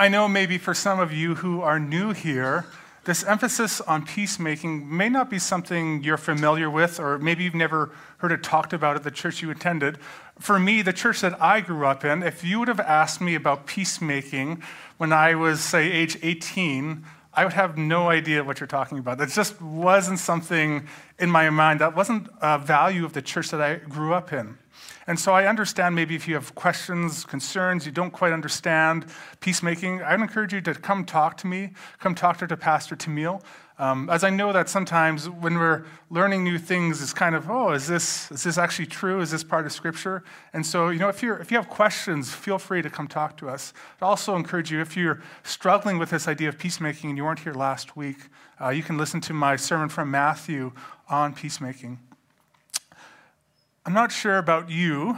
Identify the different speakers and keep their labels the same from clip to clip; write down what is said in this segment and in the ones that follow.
Speaker 1: I know maybe for some of you who are new here, this emphasis on peacemaking may not be something you're familiar with, or maybe you've never heard it talked about at the church you attended. For me, the church that I grew up in, if you would have asked me about peacemaking when I was, say, age 18, I would have no idea what you're talking about. That just wasn't something in my mind. That wasn't a value of the church that I grew up in. And so I understand maybe if you have questions, concerns, you don't quite understand peacemaking, I'd encourage you to come talk to me, come talk to Pastor Tamil. Um, as I know that sometimes when we're learning new things, it's kind of, oh, is this, is this actually true? Is this part of Scripture? And so, you know, if, you're, if you have questions, feel free to come talk to us. I'd also encourage you, if you're struggling with this idea of peacemaking and you weren't here last week, uh, you can listen to my sermon from Matthew on peacemaking. I'm not sure about you,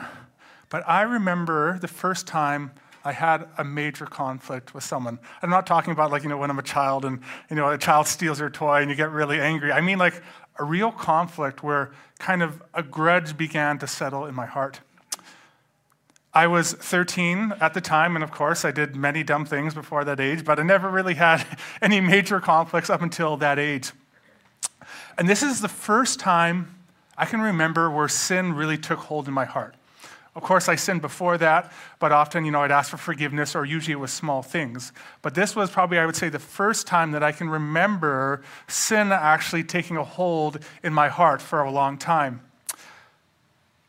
Speaker 1: but I remember the first time I had a major conflict with someone. I'm not talking about like, you know, when I'm a child and, you know, a child steals your toy and you get really angry. I mean like a real conflict where kind of a grudge began to settle in my heart. I was 13 at the time, and of course, I did many dumb things before that age, but I never really had any major conflicts up until that age. And this is the first time I can remember where sin really took hold in my heart. Of course, I sinned before that, but often, you know, I'd ask for forgiveness, or usually it was small things. But this was probably, I would say, the first time that I can remember sin actually taking a hold in my heart for a long time.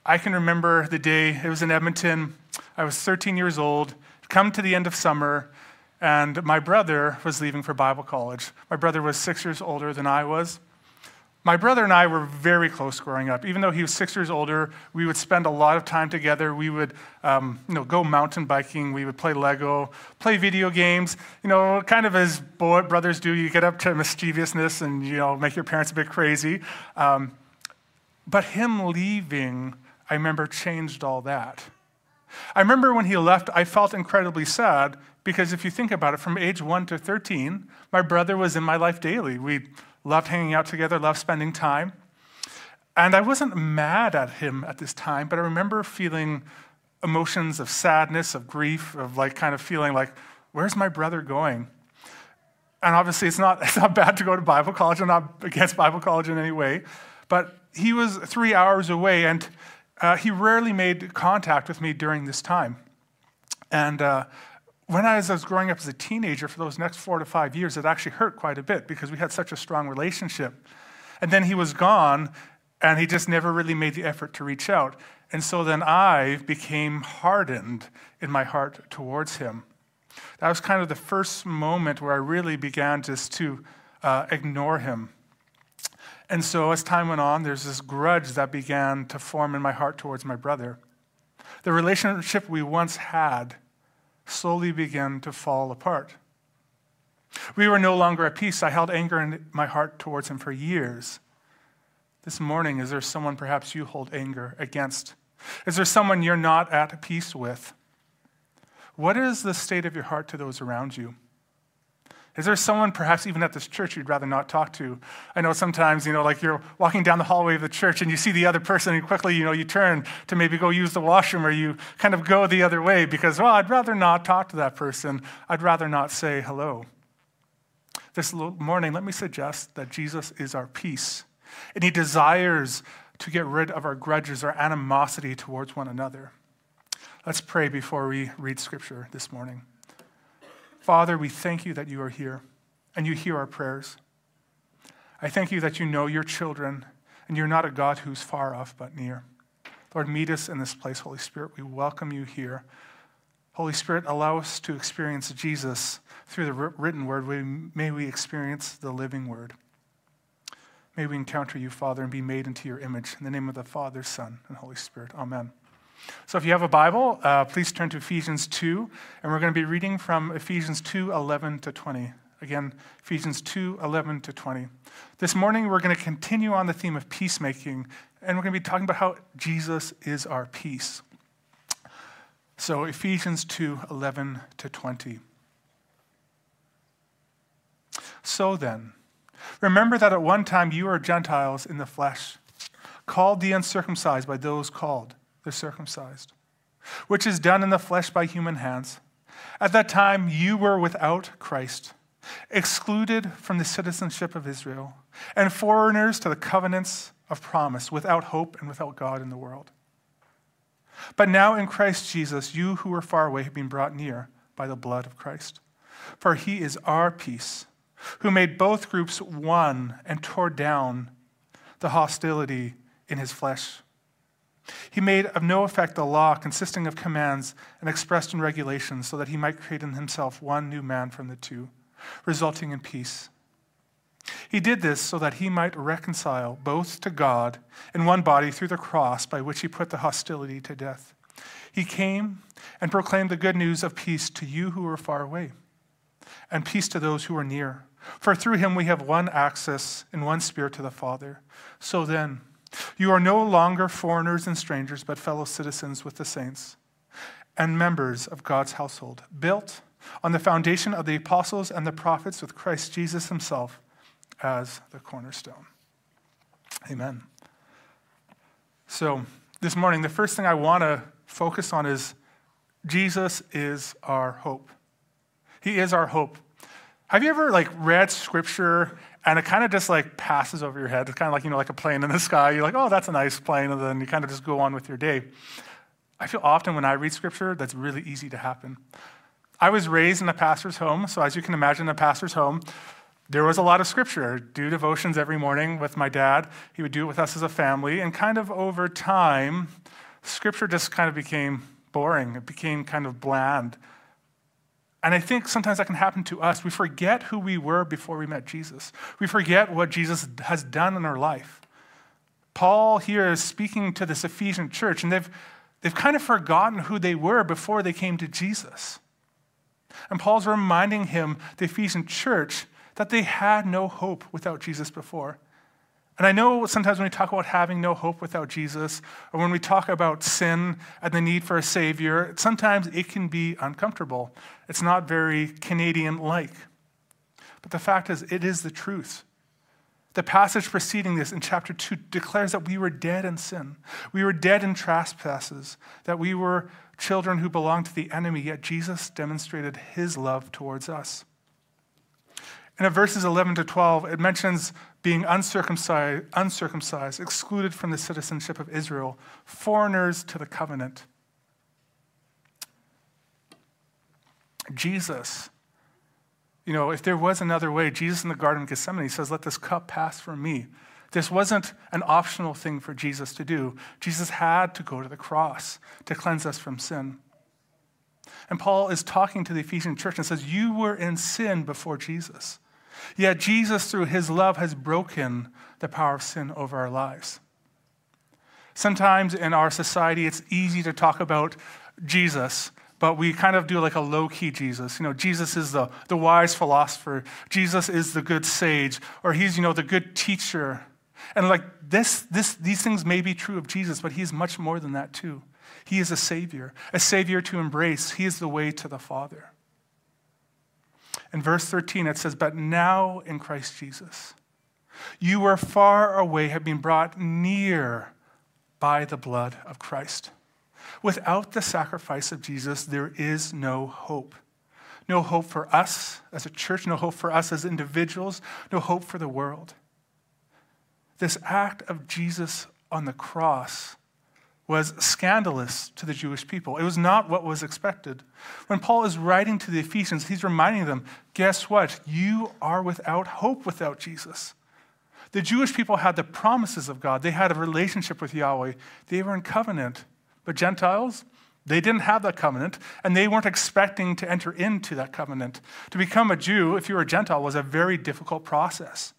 Speaker 1: I can remember the day, it was in Edmonton. I was 13 years old, come to the end of summer, and my brother was leaving for Bible college. My brother was six years older than I was. My brother and I were very close growing up. Even though he was six years older, we would spend a lot of time together. We would um, you know, go mountain biking. We would play Lego, play video games. You know, kind of as boy, brothers do, you get up to mischievousness and you know, make your parents a bit crazy. Um, but him leaving, I remember, changed all that. I remember when he left, I felt incredibly sad because if you think about it, from age 1 to 13, my brother was in my life daily. We loved hanging out together, loved spending time. And I wasn't mad at him at this time, but I remember feeling emotions of sadness, of grief, of like kind of feeling like, where's my brother going? And obviously, it's not, it's not bad to go to Bible college. I'm not against Bible college in any way. But he was three hours away, and uh, he rarely made contact with me during this time. And uh, when I was, I was growing up as a teenager for those next four to five years, it actually hurt quite a bit because we had such a strong relationship. And then he was gone, and he just never really made the effort to reach out. And so then I became hardened in my heart towards him. That was kind of the first moment where I really began just to uh, ignore him. And so as time went on, there's this grudge that began to form in my heart towards my brother. The relationship we once had slowly began to fall apart. We were no longer at peace. I held anger in my heart towards him for years. This morning, is there someone perhaps you hold anger against? Is there someone you're not at peace with? What is the state of your heart to those around you? Is there someone, perhaps even at this church, you'd rather not talk to? I know sometimes, you know, like you're walking down the hallway of the church and you see the other person and quickly, you know, you turn to maybe go use the washroom or you kind of go the other way because, well, I'd rather not talk to that person. I'd rather not say hello. This morning, let me suggest that Jesus is our peace and he desires to get rid of our grudges, our animosity towards one another. Let's pray before we read scripture this morning. Father, we thank you that you are here and you hear our prayers. I thank you that you know your children and you're not a God who's far off but near. Lord, meet us in this place, Holy Spirit. We welcome you here. Holy Spirit, allow us to experience Jesus through the written word. May we experience the living word. May we encounter you, Father, and be made into your image. In the name of the Father, Son, and Holy Spirit. Amen. So if you have a Bible, uh, please turn to Ephesians 2, and we're going to be reading from Ephesians 2 11 to 20. Again, Ephesians 2 11 to 20. This morning, we're going to continue on the theme of peacemaking, and we're going to be talking about how Jesus is our peace. So, Ephesians 2 11 to 20. So then, remember that at one time you were Gentiles in the flesh, called the uncircumcised by those called the circumcised, which is done in the flesh by human hands, At that time, you were without Christ, excluded from the citizenship of Israel, and foreigners to the covenants of promise, without hope and without God in the world. But now in Christ Jesus, you who were far away have been brought near by the blood of Christ. For he is our peace, who made both groups one and tore down the hostility in his flesh. He made of no effect the law consisting of commands and expressed in regulations, so that he might create in himself one new man from the two, resulting in peace. He did this so that he might reconcile both to God in one body through the cross by which he put the hostility to death. He came and proclaimed the good news of peace to you who are far away, and peace to those who are near. For through him we have one access in one spirit to the Father. So then, you are no longer foreigners and strangers, but fellow citizens with the saints and members of God's household, built on the foundation of the apostles and the prophets with Christ Jesus himself as the cornerstone. Amen. So, this morning, the first thing I want to focus on is Jesus is our hope. He is our hope. Have you ever like read scripture and it kind of just like passes over your head? It's kind of like, you know, like a plane in the sky. You're like, oh, that's a nice plane. And then you kind of just go on with your day. I feel often when I read scripture, that's really easy to happen. I was raised in a pastor's home. So, as you can imagine, a pastor's home, there was a lot of scripture. Do devotions every morning with my dad. He would do it with us as a family. And kind of over time, scripture just kind of became boring. It became kind of bland. And I think sometimes that can happen to us. We forget who we were before we met Jesus, we forget what Jesus has done in our life. Paul here is speaking to this Ephesian church, and they've, they've kind of forgotten who they were before they came to Jesus. And Paul's reminding him, the Ephesian church, that they had no hope without Jesus before. And I know sometimes when we talk about having no hope without Jesus, or when we talk about sin and the need for a Savior, sometimes it can be uncomfortable. It's not very Canadian like. But the fact is, it is the truth. The passage preceding this in chapter 2 declares that we were dead in sin. We were dead in trespasses, that we were children who belonged to the enemy, yet Jesus demonstrated his love towards us. And in verses 11 to 12, it mentions being uncircumcised, uncircumcised, excluded from the citizenship of Israel, foreigners to the covenant. Jesus, you know, if there was another way, Jesus in the Garden of Gethsemane says, Let this cup pass from me. This wasn't an optional thing for Jesus to do. Jesus had to go to the cross to cleanse us from sin. And Paul is talking to the Ephesian church and says, You were in sin before Jesus. Yet Jesus, through his love, has broken the power of sin over our lives. Sometimes in our society, it's easy to talk about Jesus, but we kind of do like a low key Jesus. You know, Jesus is the, the wise philosopher, Jesus is the good sage, or he's, you know, the good teacher. And like this, this, these things may be true of Jesus, but he's much more than that too. He is a savior, a savior to embrace. He is the way to the Father. In verse 13, it says, But now in Christ Jesus, you were far away, have been brought near by the blood of Christ. Without the sacrifice of Jesus, there is no hope. No hope for us as a church, no hope for us as individuals, no hope for the world. This act of Jesus on the cross was scandalous to the Jewish people. It was not what was expected. When Paul is writing to the Ephesians, he's reminding them guess what? You are without hope without Jesus. The Jewish people had the promises of God, they had a relationship with Yahweh, they were in covenant. But Gentiles, they didn't have that covenant, and they weren't expecting to enter into that covenant. To become a Jew, if you were a Gentile, was a very difficult process.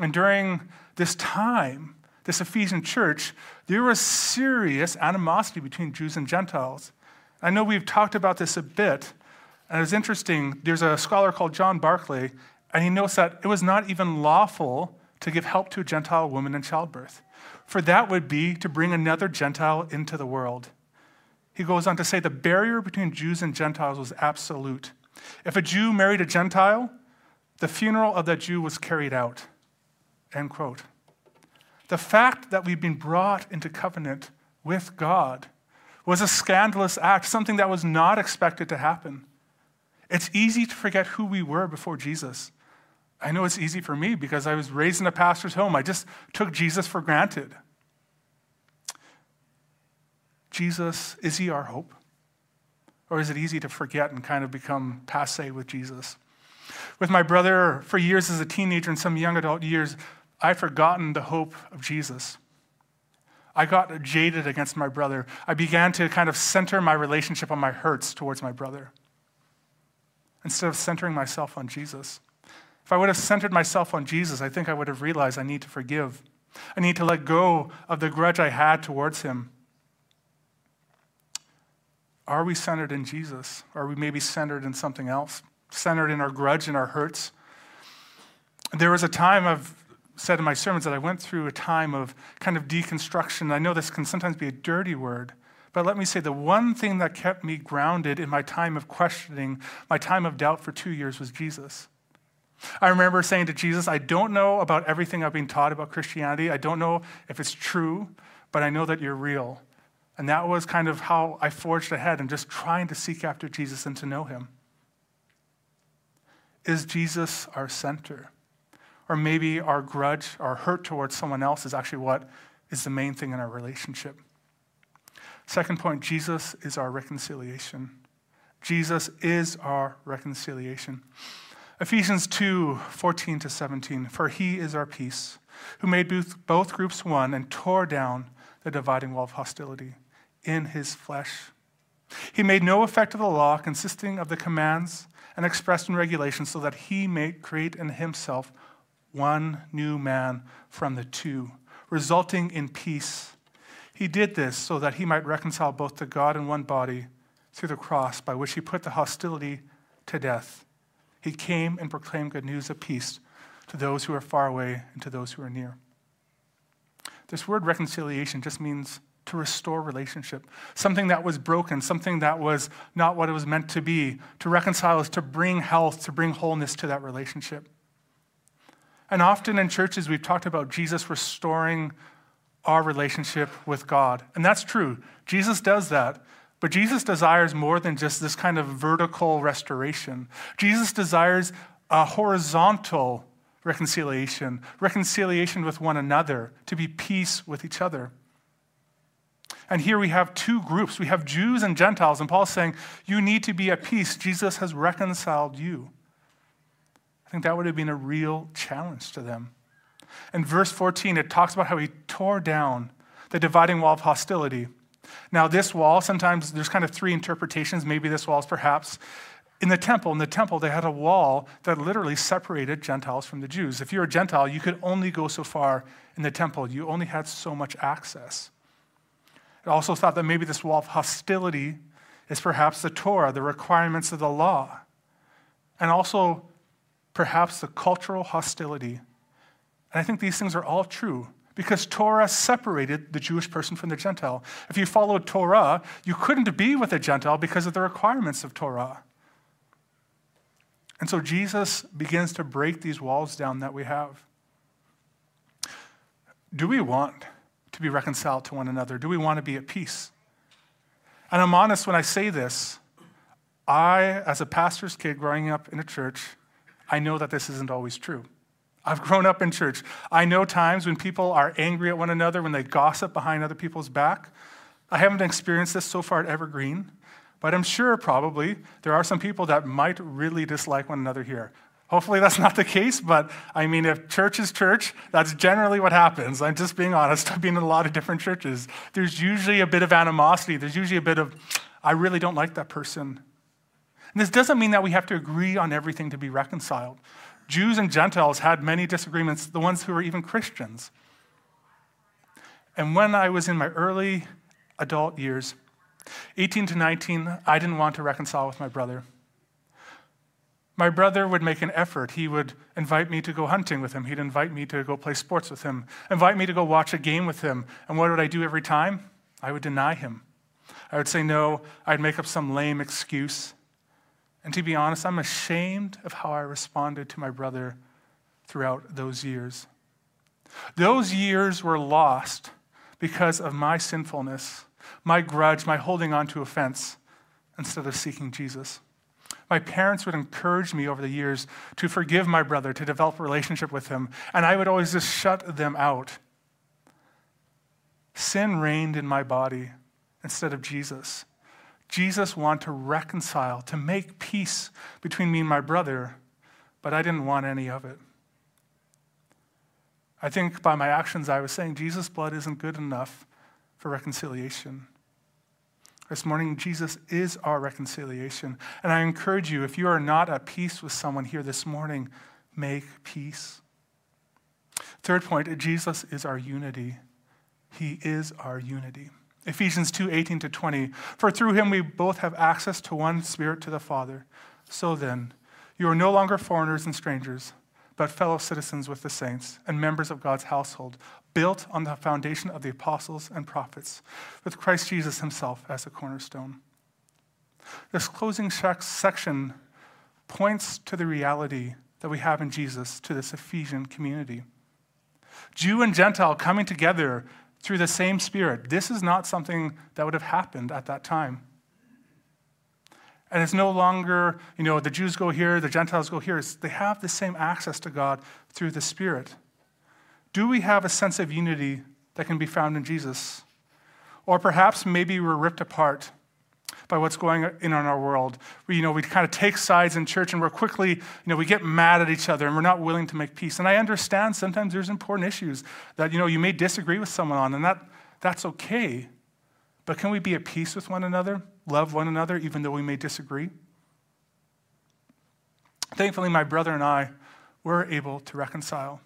Speaker 1: And during this time, this Ephesian church, there was serious animosity between Jews and Gentiles. I know we've talked about this a bit, and it's interesting. There's a scholar called John Barclay, and he notes that it was not even lawful to give help to a Gentile woman in childbirth, for that would be to bring another Gentile into the world. He goes on to say the barrier between Jews and Gentiles was absolute. If a Jew married a Gentile, the funeral of that Jew was carried out. End quote. The fact that we've been brought into covenant with God was a scandalous act, something that was not expected to happen. It's easy to forget who we were before Jesus. I know it's easy for me because I was raised in a pastor's home. I just took Jesus for granted. Jesus, is he our hope? Or is it easy to forget and kind of become passe with Jesus? With my brother, for years as a teenager and some young adult years, I'd forgotten the hope of Jesus. I got jaded against my brother. I began to kind of center my relationship on my hurts towards my brother instead of centering myself on Jesus. If I would have centered myself on Jesus, I think I would have realized I need to forgive. I need to let go of the grudge I had towards him. Are we centered in Jesus? Or are we maybe centered in something else? Centered in our grudge and our hurts? There was a time I've said in my sermons that I went through a time of kind of deconstruction. I know this can sometimes be a dirty word, but let me say the one thing that kept me grounded in my time of questioning, my time of doubt for two years was Jesus. I remember saying to Jesus, I don't know about everything I've been taught about Christianity. I don't know if it's true, but I know that you're real. And that was kind of how I forged ahead and just trying to seek after Jesus and to know him. Is Jesus our center? Or maybe our grudge, our hurt towards someone else is actually what is the main thing in our relationship. Second point Jesus is our reconciliation. Jesus is our reconciliation. Ephesians 2 14 to 17. For he is our peace, who made both groups one and tore down the dividing wall of hostility in his flesh. He made no effect of the law consisting of the commands and expressed in regulations so that he may create in himself one new man from the two, resulting in peace. He did this so that he might reconcile both to God in one body through the cross, by which he put the hostility to death. He came and proclaimed good news of peace to those who are far away and to those who are near. This word reconciliation just means to restore relationship. Something that was broken, something that was not what it was meant to be. To reconcile is to bring health, to bring wholeness to that relationship. And often in churches, we've talked about Jesus restoring our relationship with God. And that's true. Jesus does that. But Jesus desires more than just this kind of vertical restoration. Jesus desires a horizontal reconciliation, reconciliation with one another, to be peace with each other. And here we have two groups. We have Jews and Gentiles, and Paul's saying, You need to be at peace. Jesus has reconciled you. Think that would have been a real challenge to them. In verse 14, it talks about how he tore down the dividing wall of hostility. Now, this wall, sometimes there's kind of three interpretations. Maybe this wall is perhaps in the temple. In the temple, they had a wall that literally separated Gentiles from the Jews. If you're a Gentile, you could only go so far in the temple, you only had so much access. It also thought that maybe this wall of hostility is perhaps the Torah, the requirements of the law, and also perhaps the cultural hostility. And I think these things are all true because Torah separated the Jewish person from the Gentile. If you followed Torah, you couldn't be with a Gentile because of the requirements of Torah. And so Jesus begins to break these walls down that we have. Do we want to be reconciled to one another? Do we want to be at peace? And I'm honest when I say this. I, as a pastor's kid growing up in a church, I know that this isn't always true. I've grown up in church. I know times when people are angry at one another, when they gossip behind other people's back. I haven't experienced this so far at Evergreen, but I'm sure probably there are some people that might really dislike one another here. Hopefully that's not the case, but I mean, if church is church, that's generally what happens. I'm just being honest. I've been in a lot of different churches. There's usually a bit of animosity. There's usually a bit of, I really don't like that person. And this doesn't mean that we have to agree on everything to be reconciled. Jews and Gentiles had many disagreements, the ones who were even Christians. And when I was in my early adult years, 18 to 19, I didn't want to reconcile with my brother. My brother would make an effort. He would invite me to go hunting with him. He'd invite me to go play sports with him, invite me to go watch a game with him. And what would I do every time? I would deny him. I would say no. I'd make up some lame excuse. And to be honest, I'm ashamed of how I responded to my brother throughout those years. Those years were lost because of my sinfulness. my grudge, my holding on to offense, instead of seeking Jesus. My parents would encourage me over the years to forgive my brother, to develop a relationship with him, and I would always just shut them out. Sin reigned in my body instead of Jesus. Jesus wanted to reconcile, to make peace between me and my brother, but I didn't want any of it. I think by my actions, I was saying Jesus' blood isn't good enough for reconciliation. This morning, Jesus is our reconciliation. And I encourage you, if you are not at peace with someone here this morning, make peace. Third point, Jesus is our unity. He is our unity. Ephesians 2 18 to 20. For through him we both have access to one spirit to the Father. So then, you are no longer foreigners and strangers, but fellow citizens with the saints and members of God's household, built on the foundation of the apostles and prophets, with Christ Jesus himself as the cornerstone. This closing section points to the reality that we have in Jesus to this Ephesian community. Jew and Gentile coming together through the same Spirit. This is not something that would have happened at that time. And it's no longer, you know, the Jews go here, the Gentiles go here. It's, they have the same access to God through the Spirit. Do we have a sense of unity that can be found in Jesus? Or perhaps maybe we're ripped apart by what's going on in our world. We, you know, we kind of take sides in church and we're quickly, you know, we get mad at each other and we're not willing to make peace. And I understand sometimes there's important issues that, you know, you may disagree with someone on, and that, that's okay. But can we be at peace with one another, love one another, even though we may disagree? Thankfully, my brother and I were able to reconcile.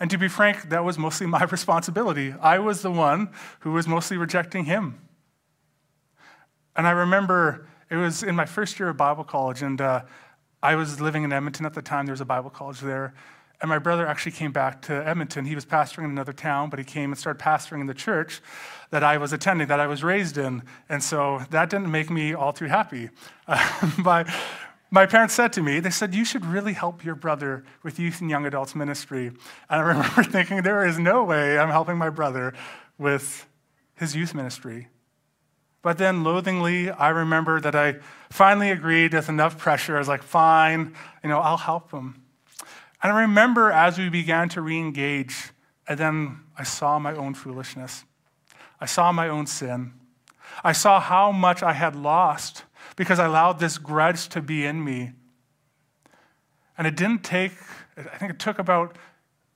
Speaker 1: And to be frank, that was mostly my responsibility. I was the one who was mostly rejecting him. And I remember it was in my first year of Bible college, and uh, I was living in Edmonton at the time. There was a Bible college there. And my brother actually came back to Edmonton. He was pastoring in another town, but he came and started pastoring in the church that I was attending, that I was raised in. And so that didn't make me all too happy. Uh, but my parents said to me, they said, You should really help your brother with youth and young adults ministry. And I remember thinking, There is no way I'm helping my brother with his youth ministry. But then, loathingly, I remember that I finally agreed with enough pressure. I was like, Fine, you know, I'll help him. And I remember as we began to re engage, and then I saw my own foolishness. I saw my own sin. I saw how much I had lost because I allowed this grudge to be in me. And it didn't take, I think it took about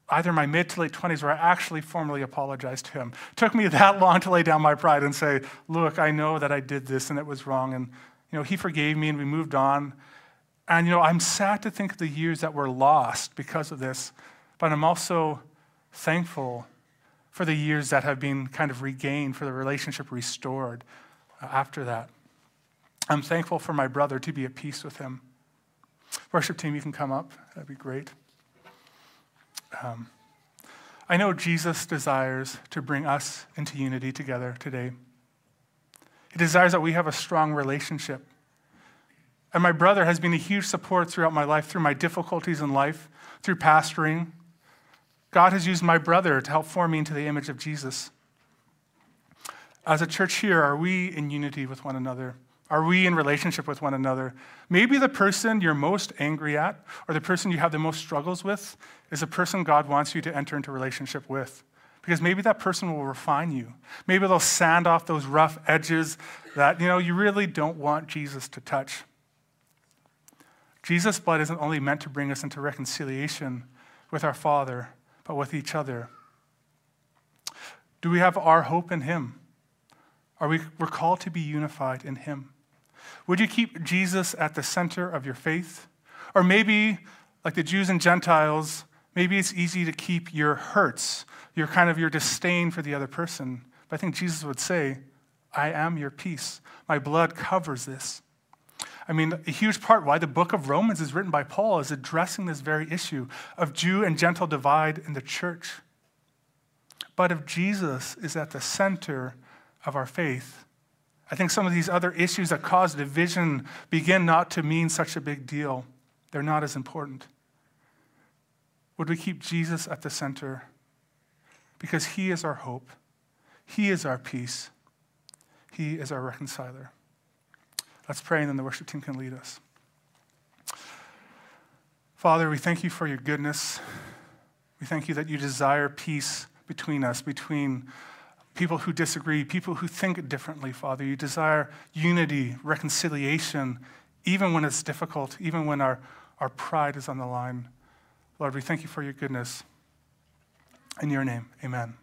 Speaker 1: either my mid to late 20s where I actually formally apologized to him. It took me that long to lay down my pride and say, Look, I know that I did this and it was wrong. And, you know, he forgave me and we moved on. And, you know, I'm sad to think of the years that were lost because of this, but I'm also thankful for the years that have been kind of regained, for the relationship restored uh, after that. I'm thankful for my brother to be at peace with him. Worship team, you can come up. That'd be great. Um, I know Jesus desires to bring us into unity together today. He desires that we have a strong relationship. And my brother has been a huge support throughout my life, through my difficulties in life, through pastoring. God has used my brother to help form me into the image of Jesus. As a church here, are we in unity with one another? Are we in relationship with one another? Maybe the person you're most angry at or the person you have the most struggles with is a person God wants you to enter into relationship with. Because maybe that person will refine you. Maybe they'll sand off those rough edges that, you know, you really don't want Jesus to touch. Jesus' blood isn't only meant to bring us into reconciliation with our Father, but with each other. Do we have our hope in Him? Are we, we're called to be unified in Him. Would you keep Jesus at the center of your faith? Or maybe, like the Jews and Gentiles, maybe it's easy to keep your hurts, your kind of your disdain for the other person. But I think Jesus would say, I am your peace. My blood covers this. I mean, a huge part why the book of Romans is written by Paul is addressing this very issue of Jew and Gentile divide in the church. But if Jesus is at the center of our faith, I think some of these other issues that cause division begin not to mean such a big deal. They're not as important. Would we keep Jesus at the center? Because he is our hope, he is our peace, He is our reconciler. Let's pray, and then the worship team can lead us. Father, we thank you for your goodness. We thank you that you desire peace between us, between people who disagree, people who think differently, Father. You desire unity, reconciliation, even when it's difficult, even when our, our pride is on the line. Lord, we thank you for your goodness. In your name, amen.